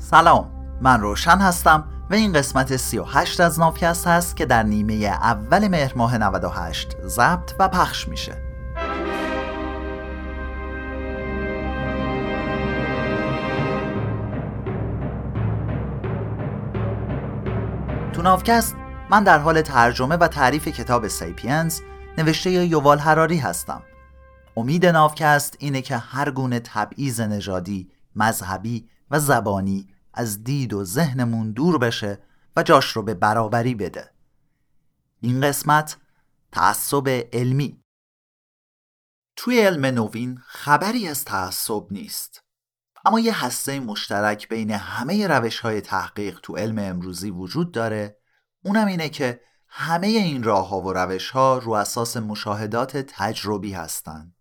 سلام من روشن هستم و این قسمت 38 از نافکست هست که در نیمه اول مهر ماه 98 ضبط و پخش میشه. تو نافکست من در حال ترجمه و تعریف کتاب سیپینز نوشته یووال هراری هستم. امید نافکست اینه که هر گونه تبعیض نژادی، مذهبی و زبانی از دید و ذهنمون دور بشه و جاش رو به برابری بده. این قسمت تعصب علمی. توی علم نوین خبری از تعصب نیست. اما یه هسته مشترک بین همه روش های تحقیق تو علم امروزی وجود داره. اونم اینه که همه این راه ها و روش ها رو اساس مشاهدات تجربی هستند.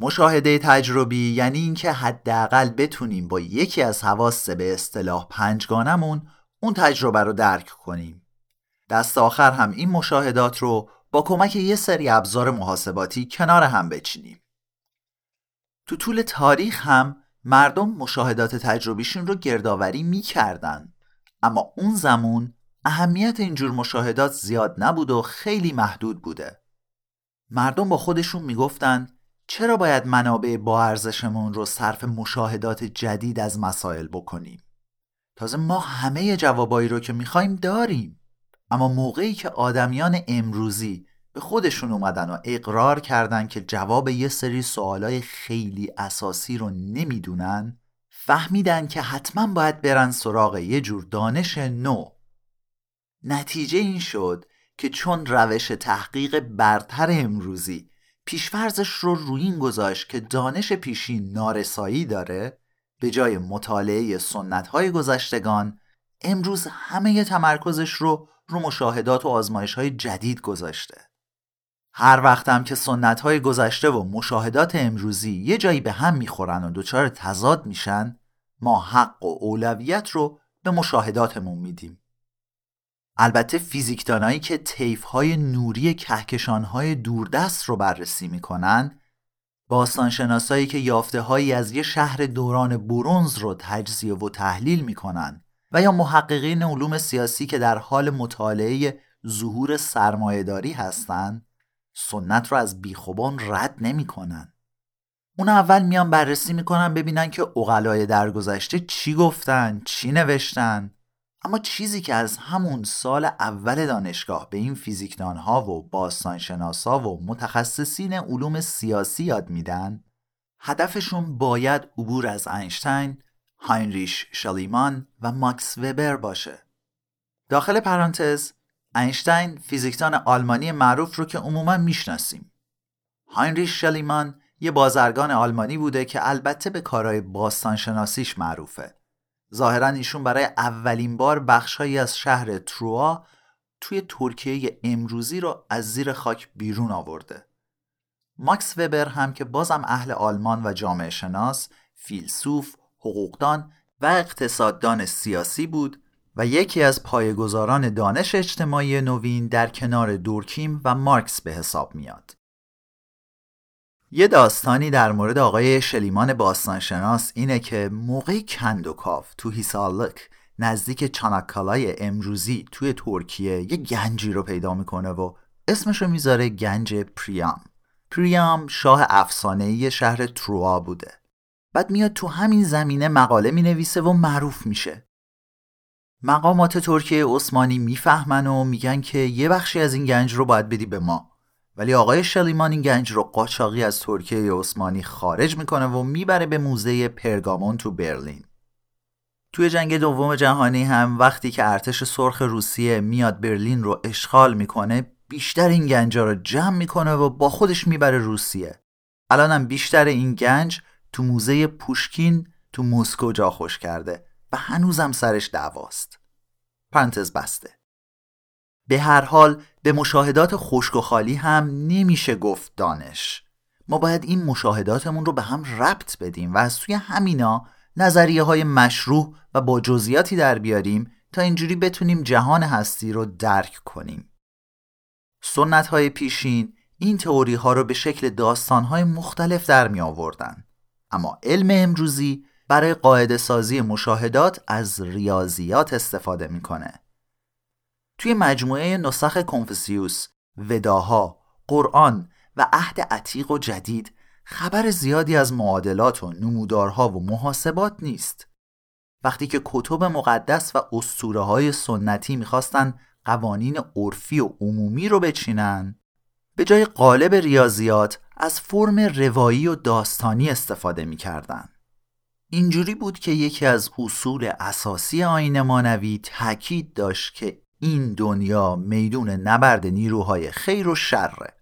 مشاهده تجربی یعنی اینکه حداقل بتونیم با یکی از حواس به اصطلاح پنجگانمون اون تجربه رو درک کنیم. دست آخر هم این مشاهدات رو با کمک یه سری ابزار محاسباتی کنار هم بچینیم. تو طول تاریخ هم مردم مشاهدات تجربیشون رو گردآوری می‌کردن اما اون زمان اهمیت اینجور مشاهدات زیاد نبود و خیلی محدود بوده. مردم با خودشون می‌گفتن چرا باید منابع با ارزشمون رو صرف مشاهدات جدید از مسائل بکنیم؟ تازه ما همه جوابایی رو که می‌خوایم داریم. اما موقعی که آدمیان امروزی به خودشون اومدن و اقرار کردن که جواب یه سری سوالای خیلی اساسی رو نمی‌دونن فهمیدن که حتما باید برن سراغ یه جور دانش نو. نتیجه این شد که چون روش تحقیق برتر امروزی پیشفرزش رو روی این گذاشت که دانش پیشین نارسایی داره به جای مطالعه سنت های گذشتگان امروز همه تمرکزش رو رو مشاهدات و آزمایش های جدید گذاشته. هر وقتم که سنت های گذشته و مشاهدات امروزی یه جایی به هم می‌خورن و دچار تضاد میشن ما حق و اولویت رو به مشاهداتمون میدیم. البته فیزیکدانایی که طیف های نوری کهکشان های دوردست رو بررسی می‌کنن باستانشناسایی که یافته هایی از یه شهر دوران برونز رو تجزیه و تحلیل می‌کنن و یا محققین علوم سیاسی که در حال مطالعه ظهور سرمایهداری هستند سنت رو از بیخوبان رد نمی‌کنن اون اول میان بررسی می‌کنن ببینن که اقلای درگذشته چی گفتن چی نوشتن. اما چیزی که از همون سال اول دانشگاه به این فیزیکدان ها و باستانشناسا و متخصصین علوم سیاسی یاد میدن هدفشون باید عبور از اینشتین، هاینریش شالیمان و ماکس وبر باشه. داخل پرانتز اینشتین فیزیکدان آلمانی معروف رو که عموما می‌شناسیم. هاینریش شالیمان یه بازرگان آلمانی بوده که البته به کارهای باستانشناسیش معروفه. ظاهرا ایشون برای اولین بار بخشهایی از شهر تروا توی ترکیه امروزی رو از زیر خاک بیرون آورده. ماکس وبر هم که بازم اهل آلمان و جامعه شناس، فیلسوف، حقوقدان و اقتصاددان سیاسی بود و یکی از پایه‌گذاران دانش اجتماعی نوین در کنار دورکیم و مارکس به حساب میاد. یه داستانی در مورد آقای شلیمان باستانشناس اینه که موقع کندوکاف تو هیسالک نزدیک چاناکالای امروزی توی ترکیه یه گنجی رو پیدا می‌کنه و اسمش رو می‌ذاره گنج پریام. پریام شاه افسانه‌ای شهر تروا بوده. بعد میاد تو همین زمینه مقاله می‌نویسه و معروف میشه. مقامات ترکیه عثمانی می‌فهمن و میگن که یه بخشی از این گنج رو باید بدی به ما. ولی آقای شلیمان این گنج رو قاچاقی از ترکیه عثمانی خارج می‌کنه و می‌بره به موزه پرگامون تو برلین. توی جنگ دوم جهانی هم وقتی که ارتش سرخ روسیه میاد برلین رو اشغال می‌کنه بیشتر این گنجا رو جمع می‌کنه و با خودش می‌بره روسیه. الانم بیشتر این گنج تو موزه پوشکین تو مسکو جا خوش کرده و هنوزم سرش دعواست. پرانتز بسته. به هر حال به مشاهدات خشک و خالی هم نمیشه گفت دانش. ما باید این مشاهداتمون رو به هم ربط بدیم و از توی همینا نظریه های مشروع و با جزئیاتی در بیاریم تا اینجوری بتونیم جهان هستی رو درک کنیم. سنت های پیشین این تئوری ها رو به شکل داستان های مختلف در می آوردن. اما علم امروزی برای قاعده سازی مشاهدات از ریاضیات استفاده می‌کنه. توی مجموعه نسخ کنفوسیوس، وداها، قرآن و عهد عتیق و جدید خبر زیادی از معادلات و نمودارها و محاسبات نیست. وقتی که کتب مقدس و اسطوره های سنتی می‌خواستن قوانین عرفی و عمومی رو بچینن به جای قالب ریاضیات از فرم روایی و داستانی استفاده می‌کردن. اینجوری بود که یکی از اصول اساسی آین مانوی تاکید داشت که این دنیا میدون نبرد نیروهای خیر و شره.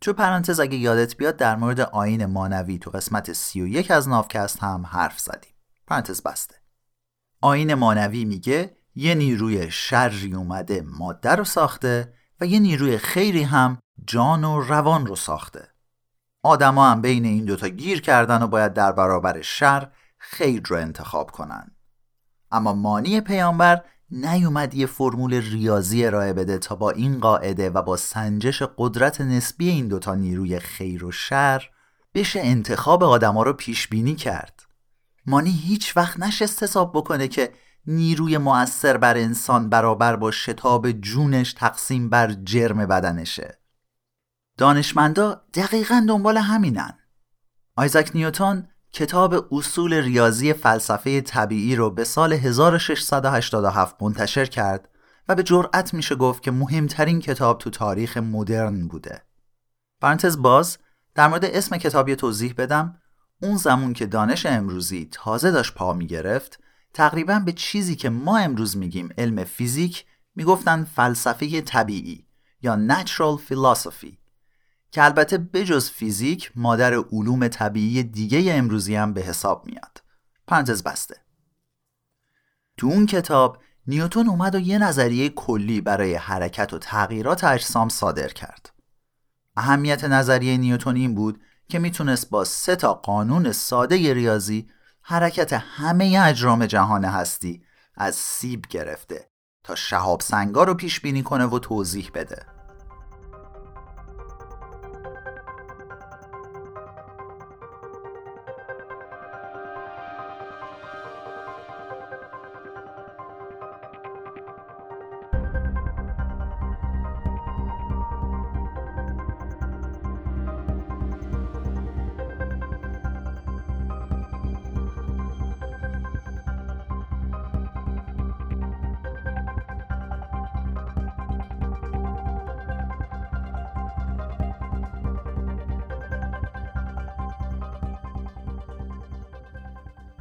تو پرانتز اگه یادت بیاد در مورد آین مانوی تو قسمت 31 از نافکست هم حرف زدیم. پرانتز بسته. آین مانوی میگه یه نیروی شری اومده ماده رو ساخته و یه نیروی خیری هم جان و روان رو ساخته. آدما هم بین این دوتا گیر کردن و باید در برابر شر خیر رو انتخاب کنن. اما مانی پیامبر نیومد یه فرمول ریاضی ارائه بده تا با این قاعده و با سنجش قدرت نسبی این دوتا نیروی خیر و شر بشه انتخاب آدما رو پیش بینی کرد. مانی هیچ وقت نشست حساب بکنه که نیروی مؤثر بر انسان برابر با شتاب جونش تقسیم بر جرم بدنشه. دانشمندا دقیقا دنبال همینن. آیزک نیوتون کتاب اصول ریاضی فلسفه طبیعی رو به سال 1687 منتشر کرد و به جرأت میشه گفت که مهمترین کتاب تو تاریخ مدرن بوده. پرانتز باز در مورد اسم کتاب یه توضیح بدم اون زمون که دانش امروزی تازه داشت پا می‌گرفت تقریبا به چیزی که ما امروز میگیم علم فیزیک می‌گفتن فلسفه طبیعی یا natural philosophy که البته بجز فیزیک مادر علوم طبیعی دیگه امروزی هم به حساب میاد. پرانتز بسته. تو اون کتاب نیوتون اومد و یه نظریه کلی برای حرکت و تغییرات اجسام صادر کرد. اهمیت نظریه نیوتون این بود که می‌تونست با سه تا قانون ساده ریاضی حرکت همه اجرام جهان هستی از سیب گرفته تا شهاب سنگا رو پیش بینی کنه و توضیح بده.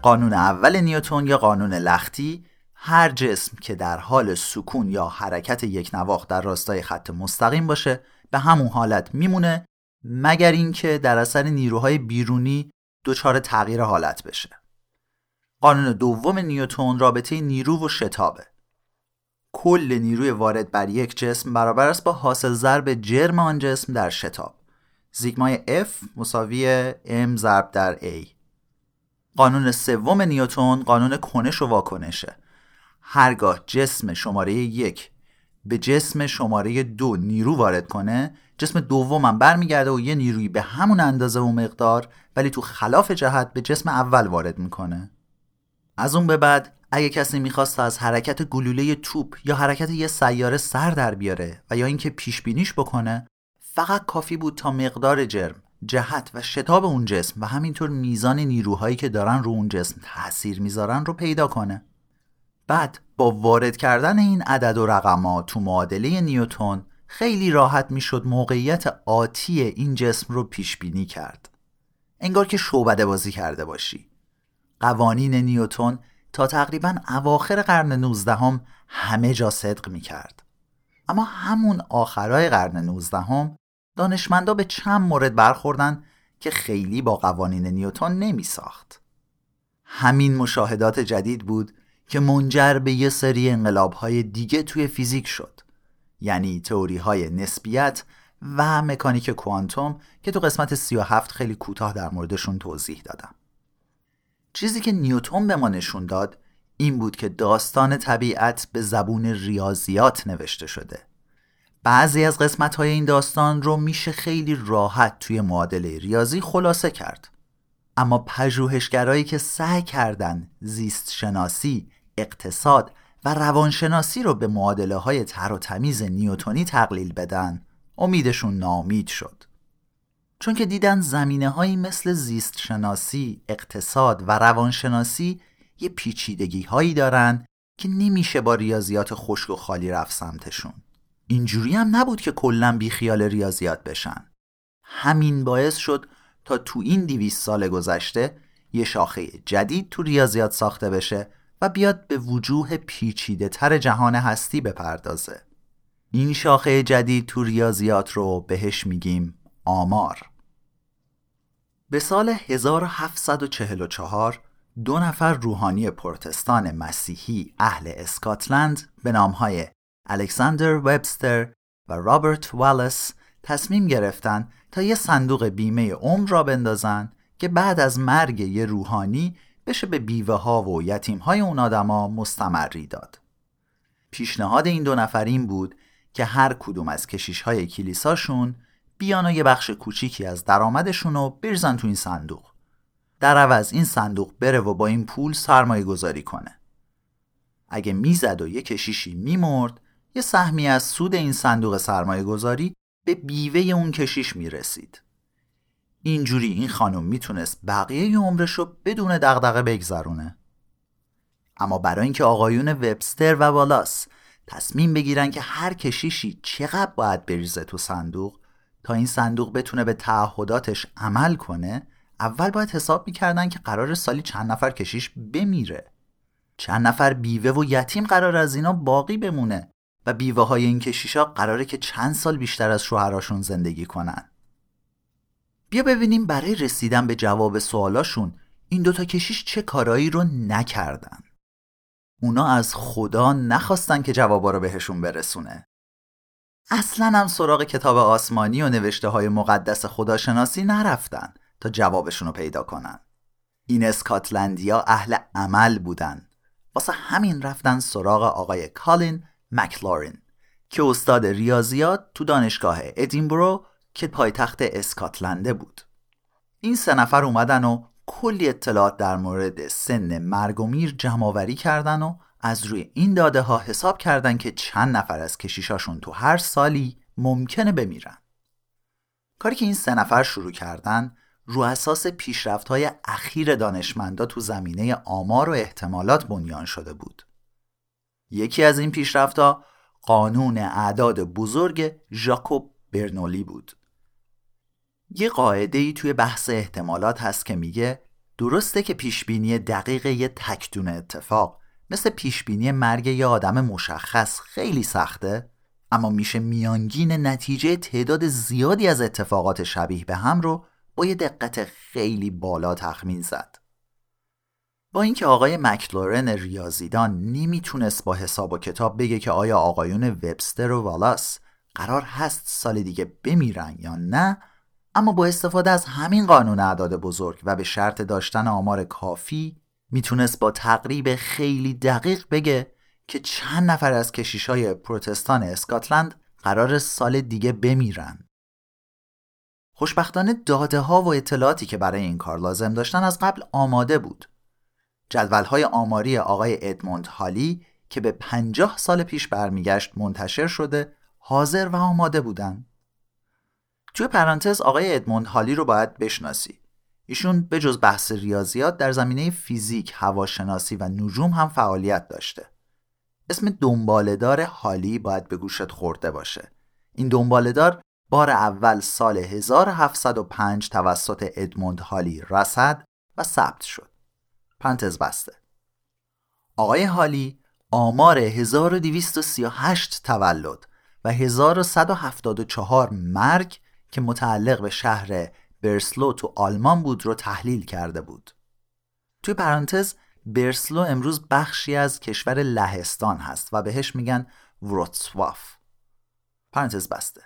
قانون اول نیوتون یا قانون لختی هر جسم که در حال سکون یا حرکت یک نواخت در راستای خط مستقیم باشه به همون حالت میمونه مگر اینکه در اثر نیروهای بیرونی دچار تغییر حالت بشه. قانون دوم نیوتون رابطه نیرو و شتابه. کل نیروی وارد بر یک جسم برابر است با حاصل ضرب جرم آن جسم در شتاب. زیگمای F مساوی M ضرب در A. قانون سوم نیوتون قانون کنش و واکنشه. هرگاه جسم شماره یک به جسم شماره دو نیرو وارد کنه جسم دومم برمیگرده و یه نیروی به همون اندازه و مقدار ولی تو خلاف جهت به جسم اول وارد می‌کنه. از اون به بعد اگه کسی می‌خواست از حرکت گلوله توپ یا حرکت یه سیاره سر در بیاره و یا اینکه پیش بینیش بکنه فقط کافی بود تا مقدار جرم جهت و شتاب اون جسم و همینطور میزان نیروهایی که دارن رو اون جسم تاثیر می‌ذارن رو پیدا کنه. بعد با وارد کردن این عدد و رقمات تو معادله نیوتون خیلی راحت می‌شد موقعیت آتی این جسم رو پیش بینی کرد. انگار که شعبده بازی کرده باشی. قوانین نیوتون تا تقریبا اواخر قرن 19 هم همه جا صدق می کرد. اما همون آخرای قرن 19 هم دانشمندا به چند مورد برخوردن که خیلی با قوانین نیوتن نمی ساخت. همین مشاهدات جدید بود که منجر به یه سری انقلاب های دیگه توی فیزیک شد یعنی تئوری های نسبیت و مکانیک کوانتوم که تو قسمت 37 خیلی کوتاه در موردشون توضیح دادم چیزی که نیوتون به ما نشون داد این بود که داستان طبیعت به زبون ریاضیات نوشته شده بعضی از قسمت های این داستان رو میشه خیلی راحت توی معادله ریاضی خلاصه کرد. اما پژوهشگرایی که سعی کردن زیست شناسی، اقتصاد و روانشناسی رو به معادله های تر و تمیز نیوتونی تقلیل بدن امیدشون نامید شد. چون که دیدن زمینه هایی مثل زیست شناسی، اقتصاد و روانشناسی یه پیچیدگی هایی دارن که نمیشه با ریاضیات خشک و خالی رفت سمتشون. اینجوری هم نبود که کلا بیخیال ریاضیات بشن. همین باعث شد تا تو این دیویس سال گذشته یه شاخه جدید تو ریاضیات ساخته بشه و بیاد به وجوه پیچیده تر جهان هستی بپردازه. این شاخه جدید تو ریاضیات رو بهش میگیم آمار. به سال 1744 دو نفر روحانی پروتستان مسیحی اهل اسکاتلند به نامهای الکساندر وبستر و رابرت والس تصمیم گرفتن تا یه صندوق بیمه عمر را بندازن که بعد از مرگ یه روحانی بشه به بیوه ها و یتیم های اون آدما مستمری داد. پیشنهاد این دو نفر این بود که هر کدوم از کشیش های کلیساشون بیان و یه بخش کوچیکی از درآمدشون رو بریزن تو این صندوق. در عوض این صندوق بره و با این پول سرمایه گذاری کنه. اگه می‌زد و یه کشیشی میمرد یه سهمی از سود این صندوق سرمایه گذاری به بیوه اون کشیش می‌رسید. اینجوری این خانم می‌تونست بقیه عمرش رو بدون دغدغه بگذرونه. اما برای اینکه آقایون وبستر و والاس تصمیم بگیرن که هر کشیشی چقدر باید بریزه تو صندوق تا این صندوق بتونه به تعهداتش عمل کنه اول باید حساب می‌کردن که قرار سالی چند نفر کشیش بمیره چند نفر بیوه و یتیم قرار از اینا باقی بمونه بیوه های این کشیشا قراره که چند سال بیشتر از شوهراشون زندگی کنن. بیا ببینیم برای رسیدن به جواب سوالاشون این دوتا کشیش چه کارایی رو نکردن. اونا از خدا نخواستن که جوابا رو بهشون برسونه. اصلا هم سراغ کتاب آسمانی و نوشته های مقدس خداشناسی نرفتن تا جوابشون رو پیدا کنن. این اسکاتلندیا اهل عمل بودن. واسه همین رفتن سراغ آقای کالین مکلارین که استاد ریاضیات تو دانشگاه ادینبرو که پایتخت اسکاتلنده بود. این سه نفر اومدن و کلی اطلاعات در مورد سن مرگ و میر کردن و از روی این داده ها حساب کردن که چند نفر از کشیشاشون تو هر سالی ممکنه بمیرن. کاری که این سه نفر شروع کردن رو اساس پیشرفت های اخیر دانشمندا تو زمینه آمار و احتمالات بنیان شده بود. یکی از این پیشرفتها قانون اعداد بزرگ ژاکوب برنولی بود. یه قاعده ای توی بحث احتمالات هست که میگه درسته که پیشبینی دقیق یه تکدون اتفاق مثل پیشبینی مرگ یه آدم مشخص خیلی سخته اما میشه میانگین نتیجه تعداد زیادی از اتفاقات شبیه به هم رو با یه دقت خیلی بالا تخمین زد. با اینکه آقای مکلورن ریاضیدان نمی‌تونست با حساب و کتاب بگه که آیا آقایون وبستر و والاس قرار هست سال دیگه بمیرن یا نه اما با استفاده از همین قانون اعداد بزرگ و به شرط داشتن آمار کافی می‌تونست با تقریب خیلی دقیق بگه که چند نفر از کشیش های پروتستان اسکاتلند قرار سال دیگه بمیرن. خوشبختانه داده ها و اطلاعاتی که برای این کار لازم داشتن از قبل آماده بود. جدول های آماری آقای ادموند هالی که به پنجاه سال پیش برمیگشت منتشر شده حاضر و آماده بودن توی پرانتز آقای ادموند هالی رو باید بشناسی ایشون به جز بحث ریاضیات در زمینه فیزیک، هواشناسی و نجوم هم فعالیت داشته. اسم دنبالدار هالی باید به گوشت خورده باشه. این دنبالدار بار اول سال 1705 توسط ادموند هالی رسد و ثبت شد. پرانتز بسته. آقای هالی آمار 1238 تولد و 1174 مرگ که متعلق به شهر برسلو تو آلمان بود رو تحلیل کرده بود. توی پرانتز برسلو امروز بخشی از کشور لهستان هست و بهش میگن وروتسواف. پرانتز بسته.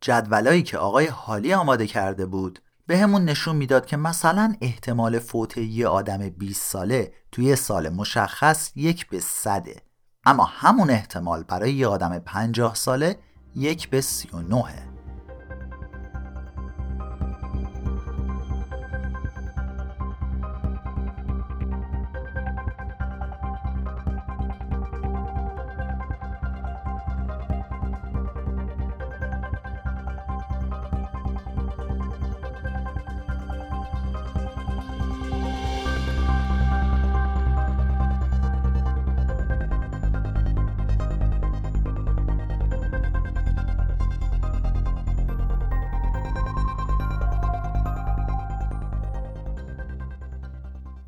جدولایی که آقای حالی آماده کرده بود به همون نشون می‌داد که مثلا احتمال فوت یه آدم 20 ساله توی سال مشخص یک به صده. اما همون احتمال برای یه آدم 50 ساله یک به 39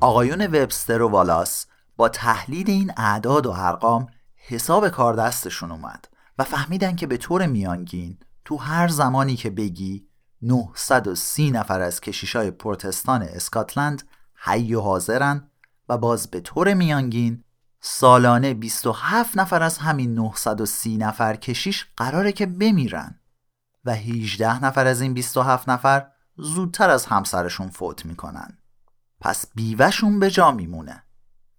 آقایون وبستر و والاس با تحلیل این اعداد و ارقام حساب کار دستشون اومد و فهمیدن که به طور میانگین تو هر زمانی که بگی 930 نفر از کشیشای پروتستان اسکاتلند حی و حاضرن و باز به طور میانگین سالانه 27 نفر از همین 930 نفر کشیش قراره که بمیرن و 18 نفر از این 27 نفر زودتر از همسرشون فوت می‌کنن. پس بیوهشون به جا میمونه.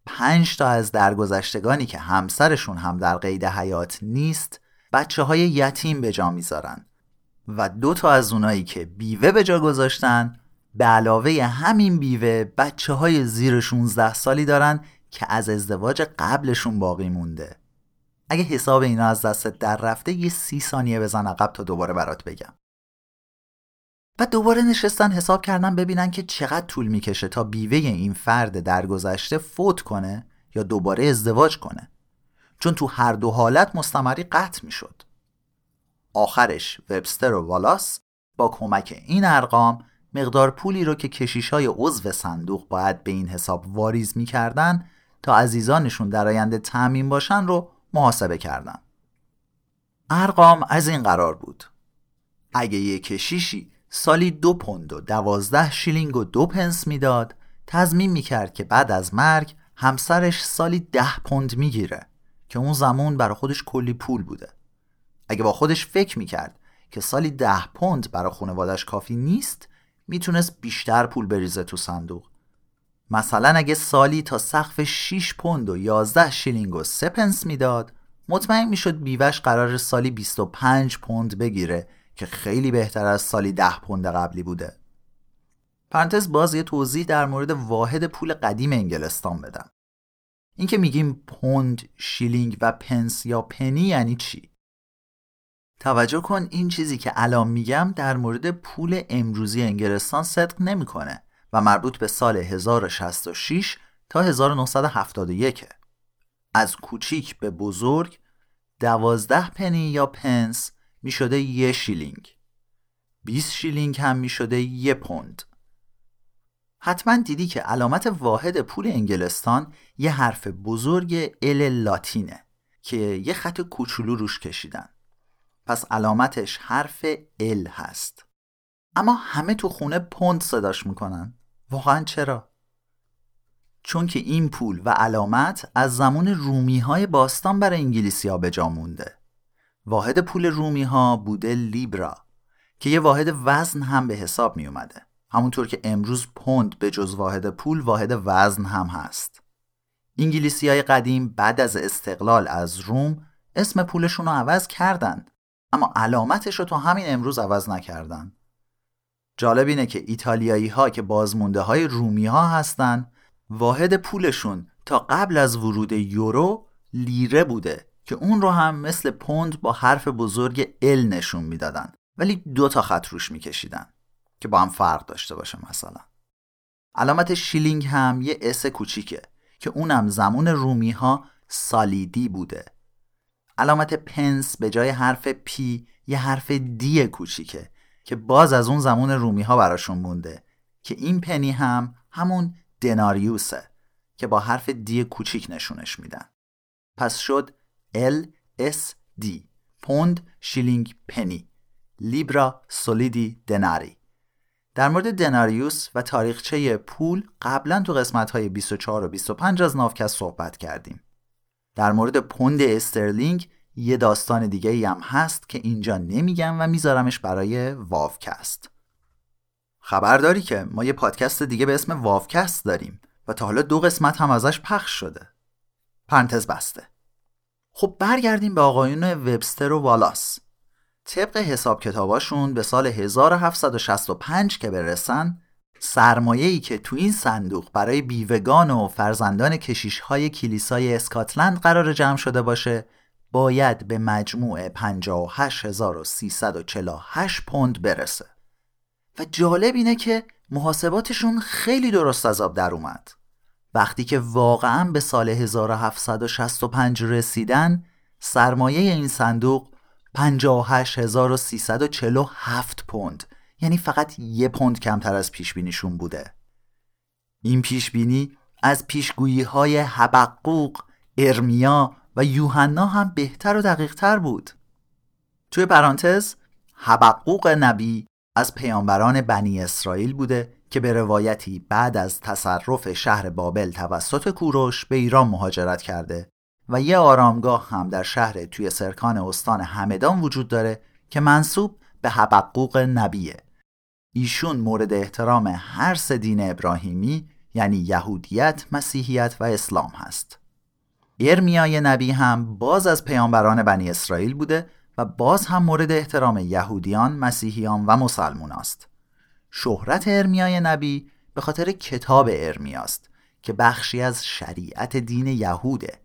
پنج تا از درگذشتگانی که همسرشون هم در قید حیات نیست بچه های یتیم به جا می‌ذارن و دو تا از اونایی که بیوه به جا گذاشتن به علاوه همین بیوه بچه های زیر 16 سالی دارن که از ازدواج قبلشون باقی مونده. اگه حساب اینا از دستت در رفته یه سی ثانیه بزن عقب تا دوباره برات بگم. و دوباره نشستن حساب کردن ببینن که چقدر طول می‌کشه تا بیوه این فرد درگذشته فوت کنه یا دوباره ازدواج کنه. چون تو هر دو حالت مستمری قطع می‌شد. آخرش وبستر و والاس با کمک این ارقام مقدار پولی رو که کشیش های عضو صندوق باید به این حساب واریز می‌کردن تا عزیزانشون در آینده تأمین باشن رو محاسبه کردن. ارقام از این قرار بود. اگه یه کشیشی سالی دو پوند و دوازده شیلینگ و دو پنس می‌داد. تضمین می‌کرد که بعد از مرگ همسرش سالی ده پوند می‌گیره که اون زمان برای خودش کلی پول بوده. اگه با خودش فکر می‌کرد که سالی ده پوند برای خانوادش کافی نیست می‌تونست بیشتر پول بریزه تو صندوق. مثلا اگه سالی تا سقف 6 پوند و 11 شیلینگ و 3 پنس می‌داد مطمئن می‌شد بیوش قرار سالی 25 پوند بگیره که خیلی بهتر از سالی 10 پوند قبلی بوده. پرانتز باز یه توضیح در مورد واحد پول قدیم انگلستان بدم. اینکه میگیم پوند، شیلینگ و پنس یا پنی یعنی چی؟ توجه کن این چیزی که الان میگم در مورد پول امروزی انگلستان صدق نمی‌کنه و مربوط به سال 1066 تا 1971 از کوچیک به بزرگ دوازده پنی یا پنس می شده یه شیلینگ. 20 شیلینگ هم می شده یه پوند. حتما دیدی که علامت واحد پول انگلستان یه حرف بزرگ L لاتینه که یه خط کوچولو روش کشیدن. پس علامتش حرف L هست. اما همه تو خونه پوند صداش می‌کنن. واقعا چرا؟ چون که این پول و علامت از زمان رومی های باستان برای انگلیسی ها به جا مونده. واحد پول رومی ها بوده لیبرا که یه واحد وزن هم به حساب می اومده همونطور که امروز پوند به جز واحد پول واحد وزن هم هست. انگلیسی های قدیم بعد از استقلال از روم اسم پولشون رو عوض کردند اما علامتش رو تا همین امروز عوض نکردن. جالب اینه که ایتالیایی ها که بازمونده های رومی ها هستن واحد پولشون تا قبل از ورود یورو لیره بوده. که اون رو هم مثل پوند با حرف بزرگ L نشون می‌دادن ولی دو تا خط روش میکشیدن که با هم فرق داشته باشه مثلا. علامت شیلینگ هم یه S کوچیکه که اونم زمان رومی ها سالیدی بوده. علامت پنس به جای حرف P یه حرف D کوچیکه که باز از اون زمان رومی ها براشون مونده که این پنی هم همون دناریوسه که با حرف D کوچیک نشونش میدن. پس شد L S D. پوند شیلینگ پنی. لیبرا سولیدی دناری. در مورد دناریوس و تاریخچه پول قبلا تو قسمت های 24 و 25 از نافکست صحبت کردیم. در مورد پوند استرلینگ یه داستان دیگه ای هم هست که اینجا نمیگم و میذارمش برای واوکست. خبر داری که ما یه پادکست دیگه به اسم واوکست داریم و تا حالا دو قسمت هم ازش پخش شده. پرانتز بسته. خب برگردیم به آقایون وبستر و والاس. طبق حساب کتاباشون به سال 1765 که برسن ای که تو این صندوق برای بیوگان و فرزندان کشیش های کلیسای اسکاتلند قرار جمع شده باشه باید به مجموع 58348 پوند برسه. و جالب اینه که محاسباتشون خیلی درست از آب در اومد. وقتی که واقعا به سال 1765 رسیدن سرمایه این صندوق 58347 پوند یعنی فقط یه پوند کمتر از پیش بینیشون بوده. این پیشبینی از پیشگویی های حبقوق، ارمیا و یوحنا هم بهتر و دقیقتر بود. توی پرانتز حبقوق نبی از پیامبران بنی اسرائیل بوده که به روایتی بعد از تصرف شهر بابل توسط کوروش به ایران مهاجرت کرده و یه آرامگاه هم در شهر توی سرکان استان همدان وجود داره که منصوب به حبقوق نبیه ایشون مورد احترام هر سه دین ابراهیمی یعنی یهودیت، مسیحیت و اسلام هست ارمیای نبی هم باز از پیامبران بنی اسرائیل بوده و باز هم مورد احترام یهودیان، مسیحیان و مسلمون است. شهرت ارمیای نبی به خاطر کتاب ارمیاست که بخشی از شریعت دین یهوده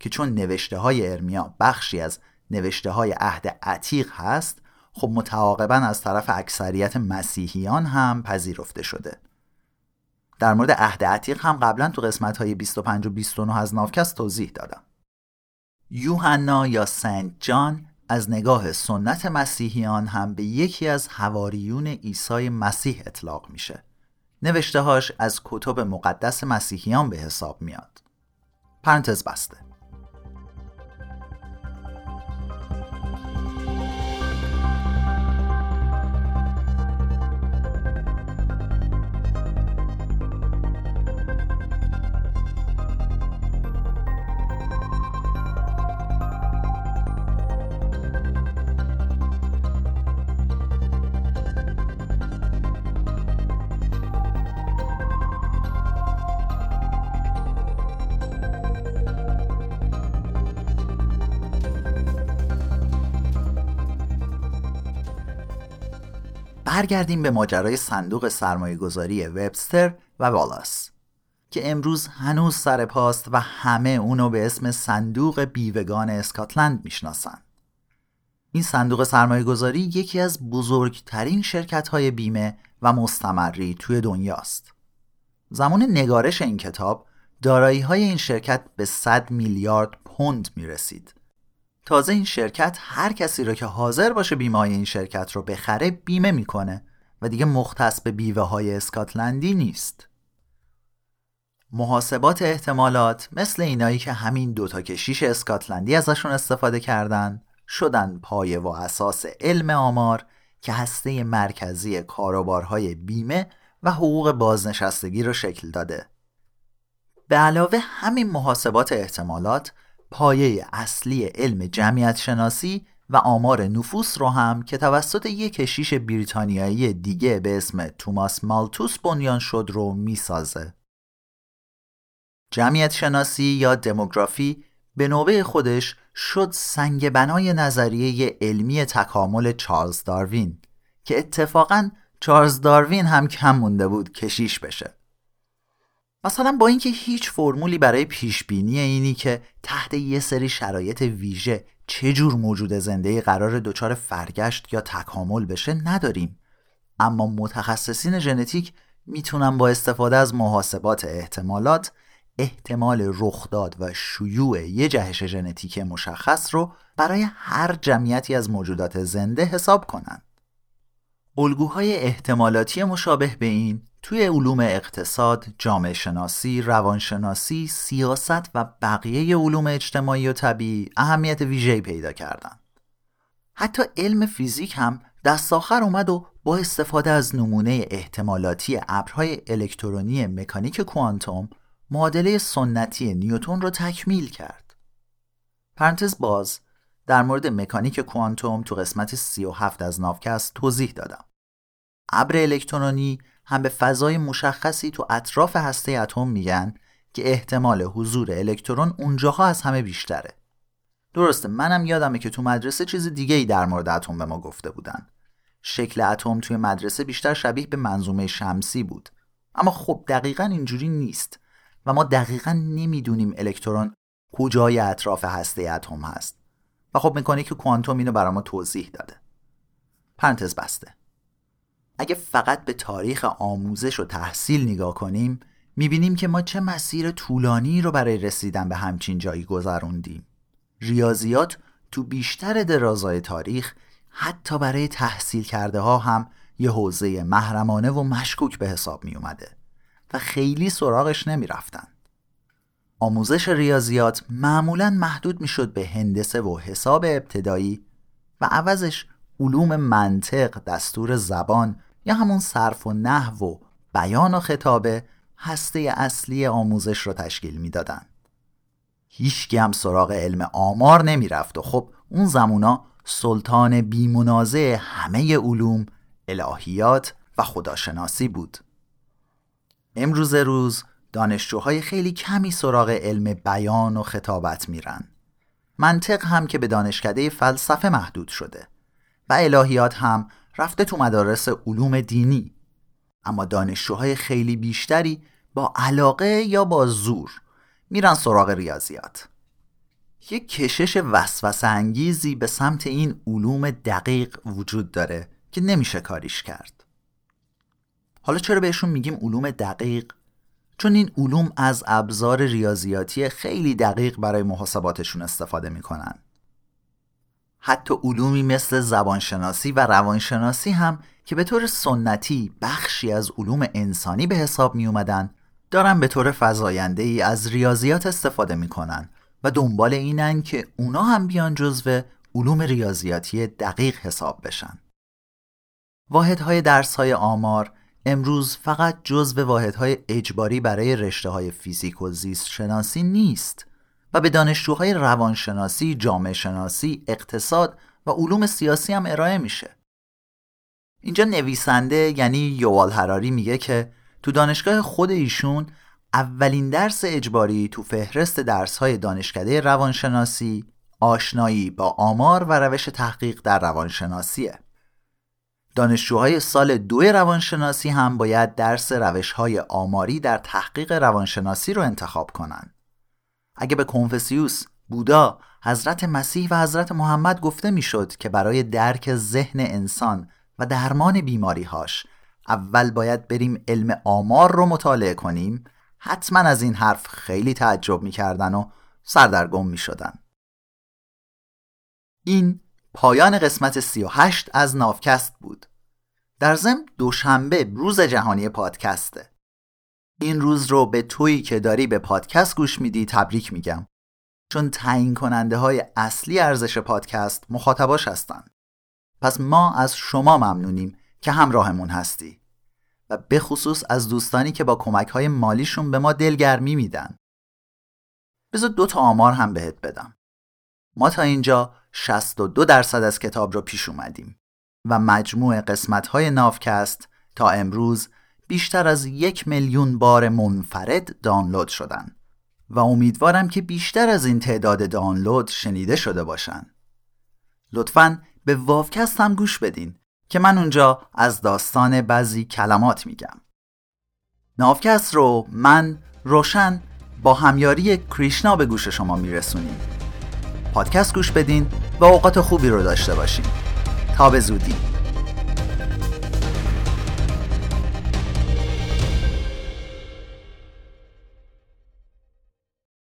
که چون نوشته های ارمیا بخشی از نوشته های عهد عتیق هست خب متعاقبا از طرف اکثریت مسیحیان هم پذیرفته شده. در مورد عهد عتیق هم قبلا تو قسمت های 25 و 29 از ناوکست توضیح دادم. یوحنا یا سنت جان از نگاه سنت مسیحیان هم به یکی از هواریون عیسی مسیح اطلاق میشه. نوشتهاش از کتب مقدس مسیحیان به حساب میاد. پرانتز بسته. برگردیم به ماجرای صندوق سرمایه گذاری وبستر و والاس که امروز هنوز سر پاست و همه اونو به اسم صندوق بیوگان اسکاتلند می‌شناسن. این صندوق سرمایه گذاری یکی از بزرگترین شرکت های بیمه و مستمری توی دنیاست. زمان نگارش این کتاب دارایی های این شرکت به 100 میلیارد پوند می رسید تازه این شرکت هر کسی رو که حاضر باشه بیمه این شرکت رو بخره بیمه می‌کنه و دیگه مختص به بیوه های اسکاتلندی نیست. محاسبات احتمالات مثل اینایی که همین دوتا کشیش اسکاتلندی ازشون استفاده کردن شدن پایه و اساس علم آمار که هسته مرکزی کاروبارهای بیمه و حقوق بازنشستگی رو شکل داده. به علاوه همین محاسبات احتمالات پایه اصلی علم جمعیت شناسی و آمار نفوس رو هم که توسط یک کشیش بریتانیایی دیگه به اسم توماس مالتوس بنیان شد رو می‌سازه. جمعیت شناسی یا دموگرافی به نوبه خودش شد سنگ بنای نظریه علمی تکامل چارلز داروین که اتفاقا چارلز داروین هم کم مونده بود کشیش بشه. مثلا با اینکه هیچ فرمولی برای پیش بینی اینی که تحت یه سری شرایط ویژه چه جور موجود زنده قرار دچار فرگشت یا تکامل بشه نداریم اما متخصصین ژنتیک می‌تونن با استفاده از محاسبات احتمالات احتمال رخداد و شیوع یه جهش ژنتیک مشخص رو برای هر جمعیتی از موجودات زنده حساب کنند. الگوهای احتمالاتی مشابه به این توی علوم اقتصاد، جامعه شناسی، روانشناسی، سیاست و بقیه علوم اجتماعی و طبیعی اهمیت ویژه‌ای پیدا کردند. حتی علم فیزیک هم دست آخر اومد و با استفاده از نمونه احتمالاتی ابرهای الکترونی مکانیک کوانتوم معادله سنتی نیوتون رو تکمیل کرد. پرانتز باز در مورد مکانیک کوانتوم تو قسمت 37 از ناوکست توضیح دادم. ابر الکترونی هم به فضای مشخصی تو اطراف هسته اتم میگن که احتمال حضور الکترون اونجاها از همه بیشتره. درسته منم یادمه که تو مدرسه چیز دیگه ای در مورد اتم به ما گفته بودن. شکل اتم توی مدرسه بیشتر شبیه به منظومه شمسی بود. اما خب دقیقا اینجوری نیست و ما دقیقا نمی‌دونیم الکترون کجای اطراف هسته اتم هست. و خب می‌کنه که کوانتوم اینو برای ما توضیح داده. پرانتز بسته. اگه فقط به تاریخ آموزش و تحصیل نگاه کنیم می‌بینیم که ما چه مسیر طولانی رو برای رسیدن به همچین جایی گذروندیم ریاضیات تو بیشتر درازای تاریخ حتی برای تحصیل کرده ها هم یه حوزه محرمانه و مشکوک به حساب می اومده و خیلی سراغش نمی رفتن. آموزش ریاضیات معمولا محدود می شد به هندسه و حساب ابتدایی و عوضش علوم منطق، دستور زبان یا همون صرف و نحو و بیان و خطابه هسته اصلی آموزش رو تشکیل می‌دادن. هیچ هم سراغ علم آمار نمی‌رفت و خب اون زمونا سلطان بیمنازع همه علوم الهیات و خداشناسی بود امروز روز دانشجوهای خیلی کمی سراغ علم بیان و خطابت میرن منطق هم که به دانشکده فلسفه محدود شده و الهیات هم رفته تو مدارس علوم دینی. اما دانشجوهای خیلی بیشتری با علاقه یا با زور میرن سراغ ریاضیات. یک کشش وسوسه انگیزی به سمت این علوم دقیق وجود داره که نمیشه کاریش کرد. حالا چرا بهشون میگیم علوم دقیق؟ چون این علوم از ابزار ریاضیاتی خیلی دقیق برای محاسباتشون استفاده می‌کنن. حتی علومی مثل زبانشناسی و روانشناسی هم که به طور سنتی بخشی از علوم انسانی به حساب می اومدن دارن به طور فضاینده ای از ریاضیات استفاده می‌کنن و دنبال اینن که اونا هم بیان جزو علوم ریاضیاتی دقیق حساب بشن. واحدهای درسهای آمار امروز فقط جزو واحدهای اجباری برای رشته های فیزیک و زیست شناسی نیست و به دانشجوهای روانشناسی، جامعه شناسی، اقتصاد و علوم سیاسی هم ارائه میشه. اینجا نویسنده یعنی یوال هراری میگه که تو دانشگاه خود ایشون اولین درس اجباری تو فهرست درسهای دانشکده روانشناسی آشنایی با آمار و روش تحقیق در روانشناسیه. دانشجوهای سال دو روانشناسی هم باید درس روشهای آماری در تحقیق روانشناسی رو انتخاب کنند. اگه به کنفسیوس، بودا، حضرت مسیح و حضرت محمد گفته می‌شد که برای درک ذهن انسان و درمان بیماریهاش اول باید بریم علم آمار رو مطالعه کنیم. حتما از این حرف خیلی تعجب می‌کردن و سردرگم می‌شدن. این پایان قسمت 38 از نافکست بود. در ضمن دوشنبه روز جهانی پادکسته. این روز رو به تویی که داری به پادکست گوش میدی تبریک میگم. چون تعیین کننده های اصلی ارزش پادکست مخاطباش هستن. پس ما از شما ممنونیم که همراهمون هستی. و به خصوص از دوستانی که با کمک های مالیشون به ما دلگرمی میدن. بذار دو تا آمار هم بهت بدم. ما تا اینجا 62 درصد از کتاب رو پیش اومدیم و مجموع قسمت های نافکست تا امروز بیشتر از یک میلیون بار منفرد دانلود شدن و امیدوارم که بیشتر از این تعداد دانلود شنیده شده باشن. لطفاً به واوکست هم گوش بدین که من اونجا از داستان بعضی کلمات میگم. نافکست رو من روشن با همیاری کریشنا به گوش شما میرسونیم. پادکست گوش بدین و اوقات خوبی رو داشته باشین. تا به زودی.